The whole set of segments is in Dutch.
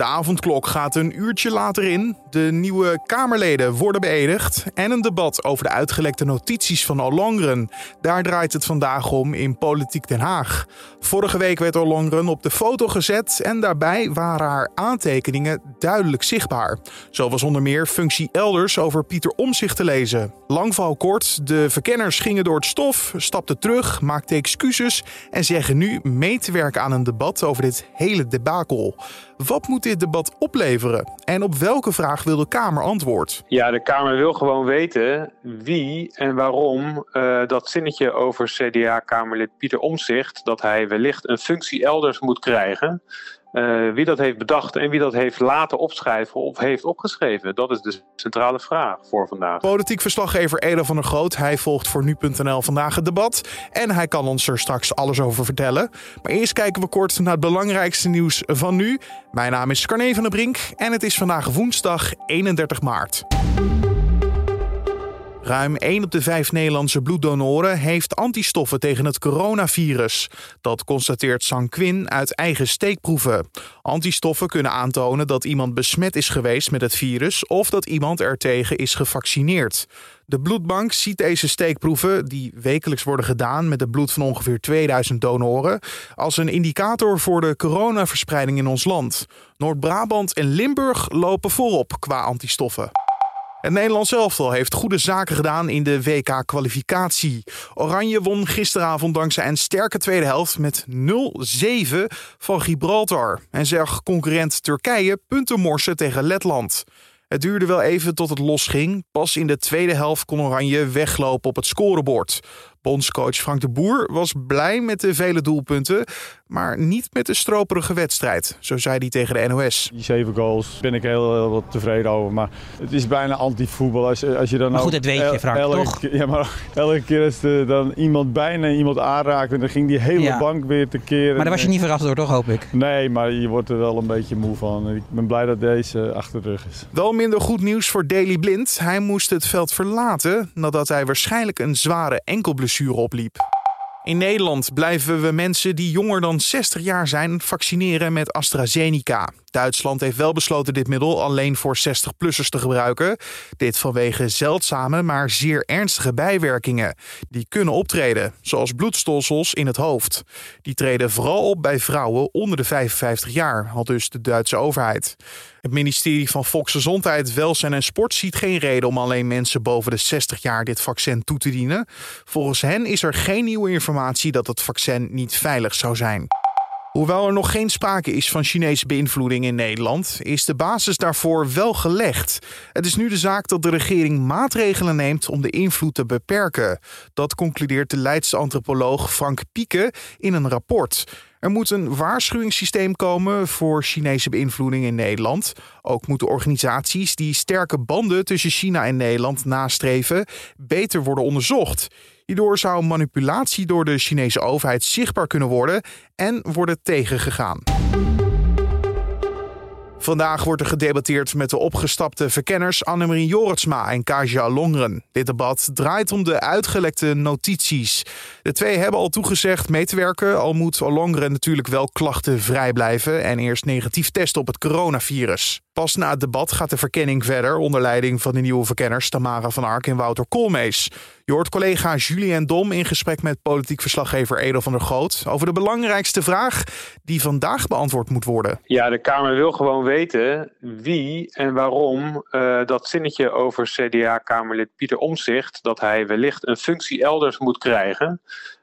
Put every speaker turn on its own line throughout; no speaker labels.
De avondklok gaat een uurtje later in. De nieuwe Kamerleden worden beëdigd. En een debat over de uitgelekte notities van Ollongren. Daar draait het vandaag om in Politiek Den Haag. Vorige week werd Ollongren op de foto gezet. En daarbij waren haar aantekeningen duidelijk zichtbaar. Zo was onder meer functie elders over Pieter Omzicht te lezen. Lang kort, de verkenners gingen door het stof, stapten terug, maakten excuses en zeggen nu mee te werken aan een debat over dit hele debakel. Wat moet dit debat opleveren? En op welke vraag wil de Kamer antwoord?
Ja, de Kamer wil gewoon weten wie en waarom uh, dat zinnetje over CDA-Kamerlid Pieter Omzicht, dat hij wellicht een functie elders moet krijgen, uh, wie dat heeft bedacht en wie dat heeft laten opschrijven of heeft opgeschreven. Dat is de centrale vraag voor vandaag.
Politiek verslaggever Eda van der Groot. Hij volgt voor nu.nl vandaag het debat. En hij kan ons er straks alles over vertellen. Maar eerst kijken we kort naar het belangrijkste nieuws van nu. Mijn naam is Carne van der Brink en het is vandaag woensdag 31 maart. Ruim 1 op de 5 Nederlandse bloeddonoren heeft antistoffen tegen het coronavirus. Dat constateert Sanquin uit eigen steekproeven. Antistoffen kunnen aantonen dat iemand besmet is geweest met het virus of dat iemand er tegen is gevaccineerd. De bloedbank ziet deze steekproeven, die wekelijks worden gedaan met het bloed van ongeveer 2000 donoren, als een indicator voor de coronaverspreiding in ons land. Noord-Brabant en Limburg lopen voorop qua antistoffen. Het Nederlands elftal heeft goede zaken gedaan in de WK-kwalificatie. Oranje won gisteravond dankzij een sterke tweede helft met 0-7 van Gibraltar. En zag concurrent Turkije punten morsen tegen Letland. Het duurde wel even tot het losging. Pas in de tweede helft kon Oranje weglopen op het scorebord. Bondscoach Frank de Boer was blij met de vele doelpunten, maar niet met de stroperige wedstrijd. Zo zei hij tegen de NOS.
Die zeven goals ben ik heel, heel wat tevreden over, maar het is bijna anti-voetbal. Als, als je dan
maar goed, dat weet je Frank, elke, toch?
Ja, maar elke keer als er dan iemand bijna iemand aanraakte, dan ging die hele bank weer te keren.
Maar daar was je niet verrast door, toch, hoop ik?
Nee, maar je wordt er wel een beetje moe van. Ik ben blij dat deze achter de rug is.
Wel minder goed nieuws voor Daley Blind. Hij moest het veld verlaten nadat hij waarschijnlijk een zware enkelblessure opliep. In Nederland blijven we mensen die jonger dan 60 jaar zijn vaccineren met AstraZeneca. Duitsland heeft wel besloten dit middel alleen voor 60-plussers te gebruiken. Dit vanwege zeldzame, maar zeer ernstige bijwerkingen. Die kunnen optreden, zoals bloedstolsels in het hoofd. Die treden vooral op bij vrouwen onder de 55 jaar, had dus de Duitse overheid. Het ministerie van Volksgezondheid, Welzijn en Sport ziet geen reden om alleen mensen boven de 60 jaar dit vaccin toe te dienen. Volgens hen is er geen nieuwe informatie dat het vaccin niet veilig zou zijn. Hoewel er nog geen sprake is van Chinese beïnvloeding in Nederland, is de basis daarvoor wel gelegd. Het is nu de zaak dat de regering maatregelen neemt om de invloed te beperken. Dat concludeert de Leidse antropoloog Frank Pieke in een rapport. Er moet een waarschuwingssysteem komen voor Chinese beïnvloeding in Nederland. Ook moeten organisaties die sterke banden tussen China en Nederland nastreven beter worden onderzocht. Hierdoor zou manipulatie door de Chinese overheid zichtbaar kunnen worden en worden tegengegaan. Vandaag wordt er gedebatteerd met de opgestapte verkenners Annemarie Joritsma en Kaja Longren. Dit debat draait om de uitgelekte notities. De twee hebben al toegezegd mee te werken, al moet Longren natuurlijk wel klachtenvrij blijven en eerst negatief testen op het coronavirus. Pas na het debat gaat de verkenning verder onder leiding van de nieuwe verkenners Tamara van Ark en Wouter Koolmees. Je hoort collega Julien Dom in gesprek met politiek verslaggever Edel van der Goot over de belangrijkste vraag die vandaag beantwoord moet worden.
Ja, de Kamer wil gewoon weten wie en waarom uh, dat zinnetje over CDA-Kamerlid Pieter Omzicht, dat hij wellicht een functie elders moet krijgen,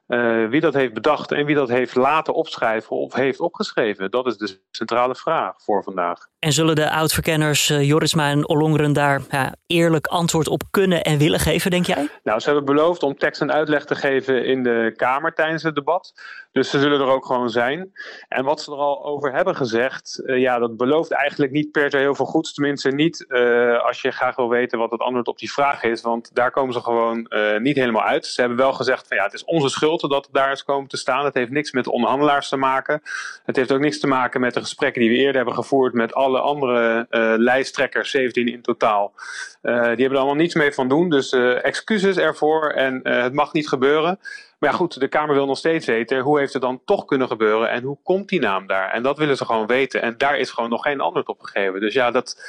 uh, wie dat heeft bedacht en wie dat heeft laten opschrijven of heeft opgeschreven. Dat is de centrale vraag voor vandaag.
En zullen de oud-verkenners uh, Jorisma en Ollongren daar ja, eerlijk antwoord op kunnen en willen geven, denk jij?
Nou, ze hebben beloofd om tekst en uitleg te geven in de Kamer tijdens het debat. Dus ze zullen er ook gewoon zijn. En wat ze er al over hebben gezegd, uh, ja, dat belooft eigenlijk niet per se heel veel goeds. Tenminste, niet uh, als je graag wil weten wat het antwoord op die vraag is. Want daar komen ze gewoon niet helemaal uit. Ze hebben wel gezegd van ja, het is onze schuld dat daar is komen te staan. Het heeft niks met de onderhandelaars te maken. Het heeft ook niks te maken met de gesprekken die we eerder hebben gevoerd met alle andere uh, lijsttrekkers, 17 in totaal. Uh, die hebben er allemaal niets mee van doen. Dus uh, excuses ervoor en het mag niet gebeuren. Maar ja, goed, de Kamer wil nog steeds weten hoe heeft het dan toch kunnen gebeuren en hoe komt die naam daar? En dat willen ze gewoon weten. En daar is gewoon nog geen antwoord op gegeven. Dus ja, dat,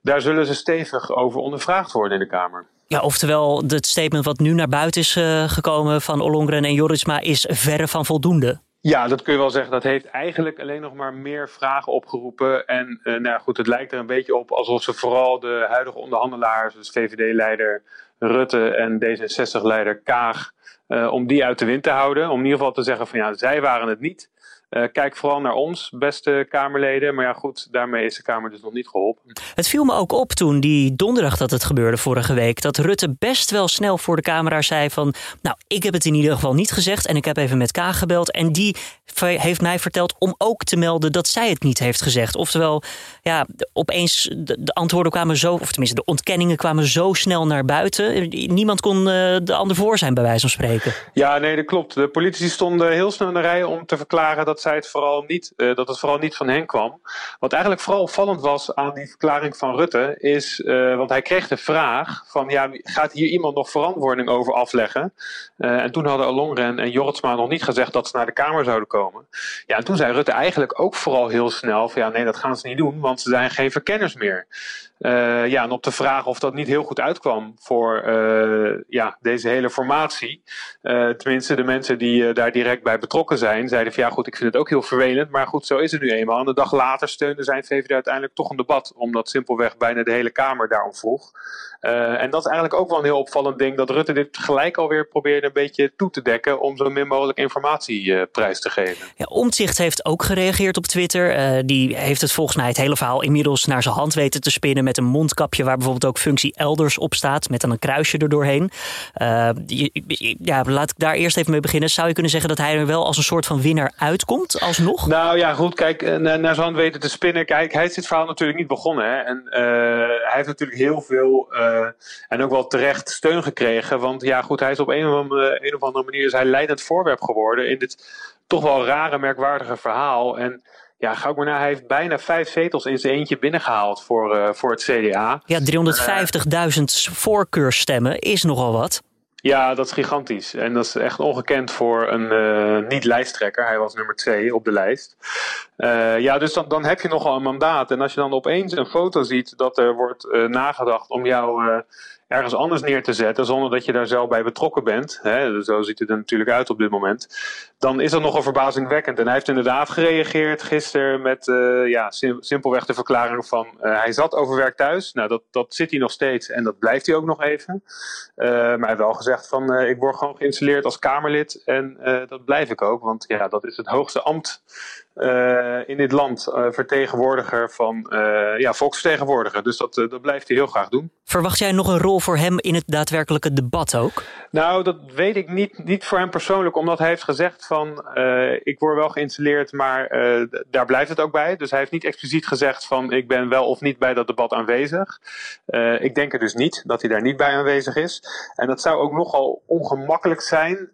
daar zullen ze stevig over ondervraagd worden in de Kamer.
Ja, oftewel, het statement wat nu naar buiten is uh, gekomen van Ollongren en Jorisma is verre van voldoende.
Ja, dat kun je wel zeggen. Dat heeft eigenlijk alleen nog maar meer vragen opgeroepen. En uh, nou goed, het lijkt er een beetje op alsof ze vooral de huidige onderhandelaars, dus VVD-leider Rutte en D66-leider Kaag, uh, om die uit de wind te houden. Om in ieder geval te zeggen van ja, zij waren het niet. Uh, kijk vooral naar ons, beste Kamerleden. Maar ja, goed, daarmee is de Kamer dus nog niet geholpen.
Het viel me ook op toen die donderdag dat het gebeurde vorige week. Dat Rutte best wel snel voor de camera zei van... nou, ik heb het in ieder geval niet gezegd en ik heb even met Kaag gebeld. En die heeft mij verteld om ook te melden dat zij het niet heeft gezegd. Oftewel, ja, opeens de, de antwoorden kwamen zo... of tenminste, de ontkenningen kwamen zo snel naar buiten. Niemand kon uh, de ander voor zijn, bij wijze van spreken.
Ja, nee, dat klopt. De politici stonden heel snel in de rij om te verklaren... dat zij het vooral niet, uh, dat het vooral niet van hen kwam. Wat eigenlijk vooral opvallend was aan die verklaring van Rutte, is, uh, want hij kreeg de vraag van, ja, gaat hier iemand nog verantwoording over afleggen? Uh, en toen hadden Alongren en Jorritsma nog niet gezegd dat ze naar de Kamer zouden komen. Ja, en toen zei Rutte eigenlijk ook vooral heel snel van, ja, nee, dat gaan ze niet doen, want ze zijn geen verkenners meer. Uh, ja, en op de vraag of dat niet heel goed uitkwam voor uh, ja, deze hele formatie. Uh, tenminste, de mensen die daar direct bij betrokken zijn, zeiden van ja goed, ik vind het ook heel vervelend. Maar goed, zo is het nu eenmaal. En de dag later steunde zijn VVD uiteindelijk toch een debat, omdat simpelweg bijna de hele Kamer daarom vroeg. en dat is eigenlijk ook wel een heel opvallend ding, dat Rutte dit gelijk alweer probeerde een beetje toe te dekken om zo min mogelijk informatie prijs te geven.
Ja, Omtzigt heeft ook gereageerd op Twitter. die heeft het volgens mij het hele verhaal inmiddels naar zijn hand weten te spinnen met een mondkapje waar bijvoorbeeld ook functie elders op staat, met dan een kruisje er doorheen. Uh, ja, laat ik daar eerst even mee beginnen. Zou je kunnen zeggen dat hij er wel als een soort van winnaar uitkomt, alsnog?
Nou ja, goed, kijk, naar, naar zo'n weten te spinnen. Kijk, hij is dit verhaal natuurlijk niet begonnen. Hè? En uh, hij heeft natuurlijk heel veel en ook wel terecht steun gekregen. Want ja, goed, hij is op een of andere, een of andere manier is hij leidend voorwerp geworden in dit toch wel rare, merkwaardige verhaal. En ja, ga ook maar naar. Hij heeft bijna vijf zetels in zijn eentje binnengehaald voor, uh, voor het CDA.
Ja, 350.000 voorkeurstemmen is nogal wat.
Ja, dat is gigantisch. En dat is echt ongekend voor een uh, niet-lijsttrekker. Hij was nummer twee op de lijst. Uh, ja, dus dan, dan heb je nogal een mandaat. En als je dan opeens een foto ziet dat er wordt uh, nagedacht om jou ergens anders neer te zetten, zonder dat je daar zelf bij betrokken bent, hè, zo ziet het er natuurlijk uit op dit moment, dan is dat nogal verbazingwekkend. En hij heeft inderdaad gereageerd gisteren met uh, ja, sim simpelweg de verklaring van uh, hij zat overwerkt thuis. Nou, dat, dat zit hij nog steeds en dat blijft hij ook nog even. Uh, maar hij heeft wel gezegd van ik word gewoon geïnstalleerd als Kamerlid en dat blijf ik ook, want ja, dat is het hoogste ambt in dit land uh, vertegenwoordiger van uh, ja, volksvertegenwoordiger. Dus dat, dat blijft hij heel graag doen.
Verwacht jij nog een rol voor hem in het daadwerkelijke debat ook?
Nou, dat weet ik niet, niet voor hem persoonlijk, omdat hij heeft gezegd van ik word wel geïnstalleerd, maar daar blijft het ook bij. Dus hij heeft niet expliciet gezegd van ik ben wel of niet bij dat debat aanwezig. ik denk er dus niet dat hij daar niet bij aanwezig is. En dat zou ook nogal ongemakkelijk zijn,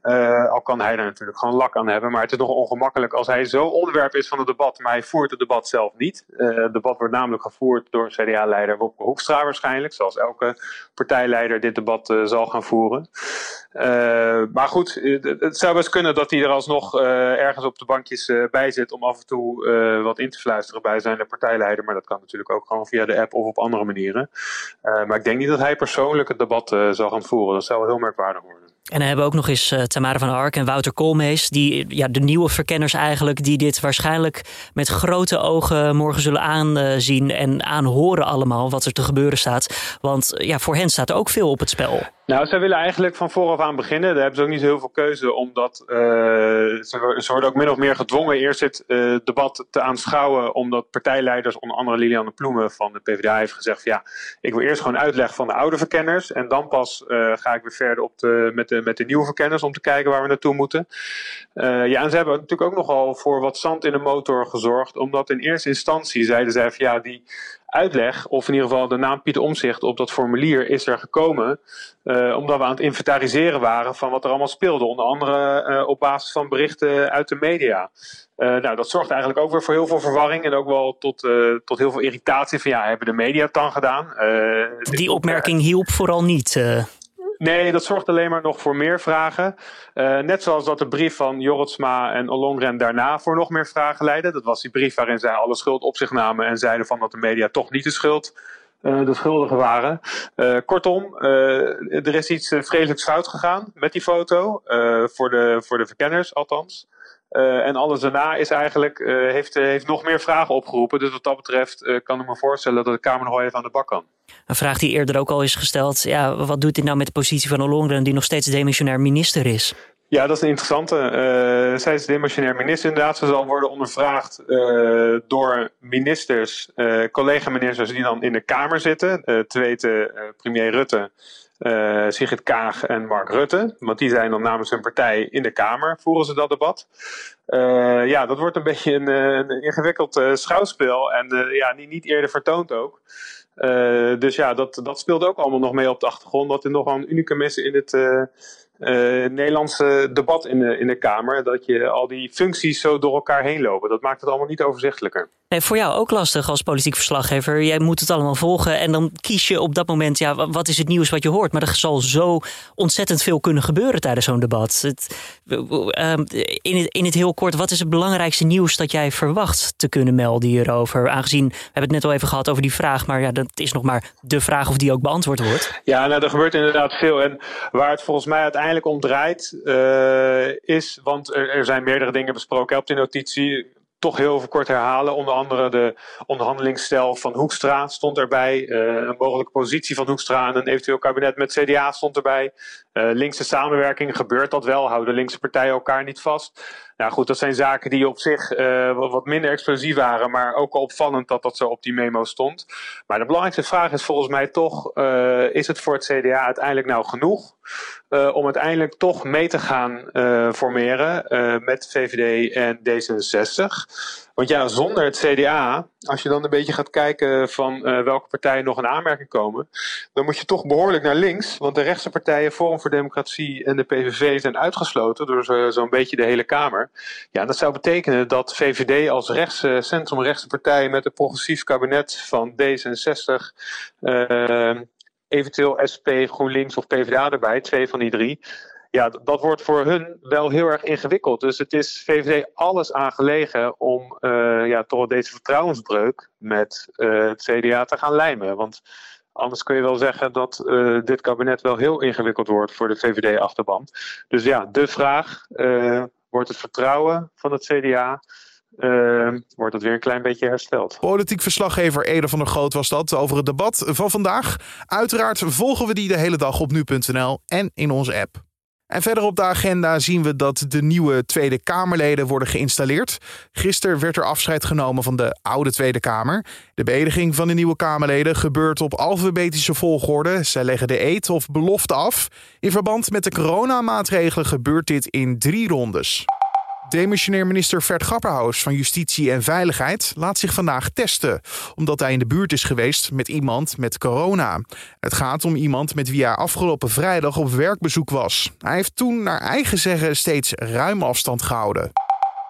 al kan hij er natuurlijk gewoon lak aan hebben, maar het is nogal ongemakkelijk als hij zo onderwerp is van het debat, maar hij voert het debat zelf niet. Uh, het debat wordt namelijk gevoerd door CDA-leider Wopke Hoekstra waarschijnlijk, zoals elke partijleider dit debat uh, zal gaan voeren. Uh, maar goed, het zou best kunnen dat hij er alsnog ergens op de bankjes bij zit om af en toe wat in te fluisteren bij zijn partijleider. Maar dat kan natuurlijk ook gewoon via de app of op andere manieren. maar ik denk niet dat hij persoonlijk het debat zal gaan voeren. Dat zou heel merkwaardig worden.
En dan hebben we ook nog eens uh, Tamara van Ark en Wouter Koolmees, die ja, de nieuwe verkenners eigenlijk, die dit waarschijnlijk met grote ogen morgen zullen aanzien en aanhoren allemaal wat er te gebeuren staat. Want ja, voor hen staat er ook veel op het spel.
Nou, zij willen eigenlijk van vooraf aan beginnen. Daar hebben ze ook niet zo heel veel keuze, omdat uh, ze, ze, worden ook min of meer gedwongen eerst het uh, debat te aanschouwen, omdat partijleiders, onder andere Liliane Ploemen van de PvdA, heeft gezegd van ja, ik wil eerst gewoon uitleg van de oude verkenners en dan pas uh, ga ik weer verder op de, met, de, met de nieuwe verkenners om te kijken waar we naartoe moeten. ja, en ze hebben natuurlijk ook nogal voor wat zand in de motor gezorgd, omdat in eerste instantie zeiden zij van ja, die uitleg, of in ieder geval de naam Pieter Omzicht op dat formulier is er gekomen. omdat we aan het inventariseren waren van wat er allemaal speelde. Onder andere op basis van berichten uit de media. nou, dat zorgt eigenlijk ook weer voor heel veel verwarring en ook wel tot, tot heel veel irritatie. Van ja, hebben de media het dan gedaan?
Die opmerking hielp vooral niet.
Nee, dat zorgt alleen maar nog voor meer vragen. Uh, net zoals dat de brief van Jorritsma en Ollongren daarna voor nog meer vragen leidde. Dat was die brief waarin zij alle schuld op zich namen en zeiden van dat de media toch niet de schuld uh, de schuldigen waren. Uh, kortom, er is iets vreselijks fout gegaan met die foto. voor, de, voor de verkenners althans. En alles daarna is eigenlijk, heeft, heeft nog meer vragen opgeroepen. Dus wat dat betreft kan ik me voorstellen dat de Kamer nog even aan de bak kan.
Een vraag die eerder ook al is gesteld. Ja, wat doet dit nou met de positie van Ollongren, die nog steeds demissionair minister is?
Ja, dat is een interessante. Uh, zij is demissionair minister inderdaad. Ze zal worden ondervraagd uh, door ministers, uh, collega-ministers die dan in de Kamer zitten. te weten premier Rutte, Sigrid Kaag en Mark Rutte. Want die zijn dan namens hun partij in de Kamer, voeren ze dat debat. ja, dat wordt een beetje een, een ingewikkeld schouwspel en ja, niet, niet eerder vertoond ook. Uh, dus ja, dat, dat speelt ook allemaal nog mee op de achtergrond. Dat er nog wel een unicum is in het uh, Nederlandse debat in de, in de Kamer. Dat je al die functies zo door elkaar heen lopen. Dat maakt het allemaal niet overzichtelijker.
Nee, voor jou ook lastig als politiek verslaggever. Jij moet het allemaal volgen en dan kies je op dat moment, ja, wat is het nieuws wat je hoort? Maar er zal zo ontzettend veel kunnen gebeuren tijdens zo'n debat. Het, ehm, in, het, in het heel kort, wat is het belangrijkste nieuws dat jij verwacht te kunnen melden hierover? Aangezien, we hebben het net al even gehad over die vraag, maar ja, dat is nog maar de vraag of die ook beantwoord wordt.
Ja, nou, er gebeurt inderdaad veel. En waar het volgens mij uiteindelijk om draait, uh, is, want er, er, zijn meerdere dingen besproken op de notitie toch heel even kort herhalen. Onder andere de onderhandelingsstijl van Hoekstra stond erbij. Uh, een mogelijke positie van Hoekstra en een eventueel kabinet met CDA stond erbij. Uh, linkse samenwerking, gebeurt dat wel? Houden linkse partijen elkaar niet vast? Nou goed, dat zijn zaken die op zich uh, wat minder explosief waren, maar ook opvallend dat dat zo op die memo stond. Maar de belangrijkste vraag is volgens mij toch, uh, is het voor het CDA uiteindelijk nou genoeg uh, om uiteindelijk toch mee te gaan formeren met VVD en D66? Want ja, zonder het CDA, als je dan een beetje gaat kijken van uh, welke partijen nog in aanmerking komen, dan moet je toch behoorlijk naar links. Want de rechtse partijen, Forum voor Democratie en de PVV zijn uitgesloten door zo'n zo beetje de hele Kamer. Ja, dat zou betekenen dat VVD als rechtse, centrumrechtse partij met een progressief kabinet van D66, uh, eh, eventueel SP, GroenLinks of PvdA erbij, twee van die drie ja, dat wordt voor hun wel heel erg ingewikkeld. Dus het is VVD alles aangelegen om uh, ja, toch deze vertrouwensbreuk met uh, het CDA te gaan lijmen. Want anders kun je wel zeggen dat uh, dit kabinet wel heel ingewikkeld wordt voor de VVD-achterban. Dus ja, de vraag: wordt het vertrouwen van het CDA wordt het weer een klein beetje hersteld.
Politiek verslaggever Ede van der Groot was dat over het debat van vandaag. Uiteraard volgen we die de hele dag op nu.nl en in onze app. En verder op de agenda zien we dat de nieuwe Tweede Kamerleden worden geïnstalleerd. Gisteren werd er afscheid genomen van de oude Tweede Kamer. De beëdiging van de nieuwe Kamerleden gebeurt op alfabetische volgorde. Zij leggen de eet of belofte af. In verband met de coronamaatregelen gebeurt dit in drie rondes. Demissionair minister Vert Grapperhaus van Justitie en Veiligheid laat zich vandaag testen, omdat hij in de buurt is geweest met iemand met corona. Het gaat om iemand met wie hij afgelopen vrijdag op werkbezoek was. Hij heeft toen naar eigen zeggen steeds ruim afstand gehouden.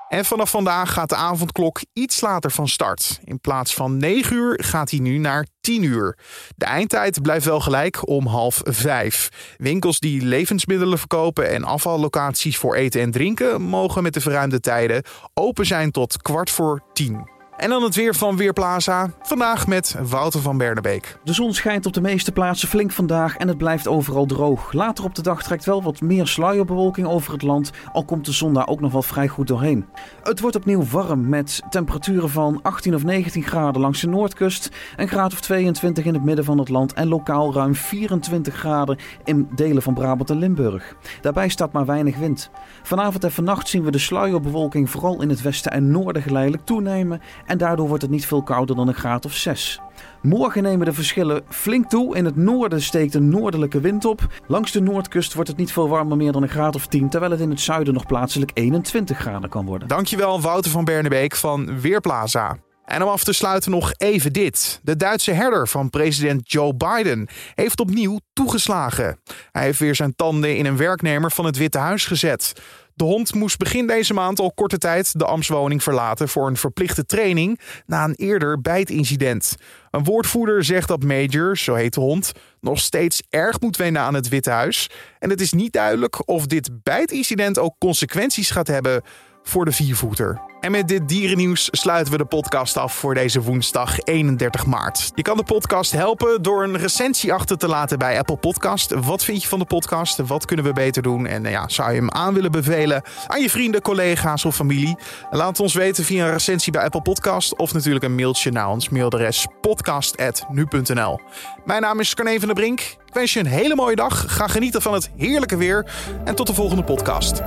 En vanaf vandaag gaat de avondklok iets later van start. In plaats van 9 uur gaat hij nu naar 10 uur. De eindtijd blijft wel gelijk om half 5. Winkels die levensmiddelen verkopen en afvallocaties voor eten en drinken mogen met de verruimde tijden open zijn tot kwart voor 10. En dan het weer van Weerplaza. Vandaag met Wouter van Bernebeek.
De zon schijnt op de meeste plaatsen flink vandaag en het blijft overal droog. Later op de dag trekt wel wat meer sluierbewolking over het land, al komt de zon daar ook nog wel vrij goed doorheen. Het wordt opnieuw warm met temperaturen van 18 of 19 graden langs de noordkust, een graad of 22 in het midden van het land en lokaal ruim 24 graden in delen van Brabant en Limburg. Daarbij staat maar weinig wind. Vanavond en vannacht zien we de sluierbewolking vooral in het westen en noorden geleidelijk toenemen en daardoor wordt het niet veel kouder dan een graad of 6. Morgen nemen de verschillen flink toe. In het noorden steekt een noordelijke wind op. Langs de noordkust wordt het niet veel warmer meer dan een graad of 10, terwijl het in het zuiden nog plaatselijk 21 graden kan worden.
Dankjewel Wouter van Bernebeek van Weerplaza. En om af te sluiten nog even dit. De Duitse herder van president Joe Biden heeft opnieuw toegeslagen. Hij heeft weer zijn tanden in een werknemer van het Witte Huis gezet. De hond moest begin deze maand al korte tijd de ambtswoning verlaten voor een verplichte training na een eerder bijtincident. Een woordvoerder zegt dat Major, zo heet de hond, nog steeds erg moet wennen aan het Witte Huis. En het is niet duidelijk of dit bijtincident ook consequenties gaat hebben voor de viervoeter. En met dit dierennieuws sluiten we de podcast af voor deze woensdag 31 maart. Je kan de podcast helpen door een recensie achter te laten bij Apple Podcast. Wat vind je van de podcast? Wat kunnen we beter doen? En eh, ja, zou je hem aan willen bevelen aan je vrienden, collega's of familie? Laat ons weten via een recensie bij Apple Podcast of natuurlijk een mailtje naar ons mailadres podcast@nu.nl. Mijn naam is Carne van der Brink. Ik wens je een hele mooie dag. Ga genieten van het heerlijke weer en tot de volgende podcast.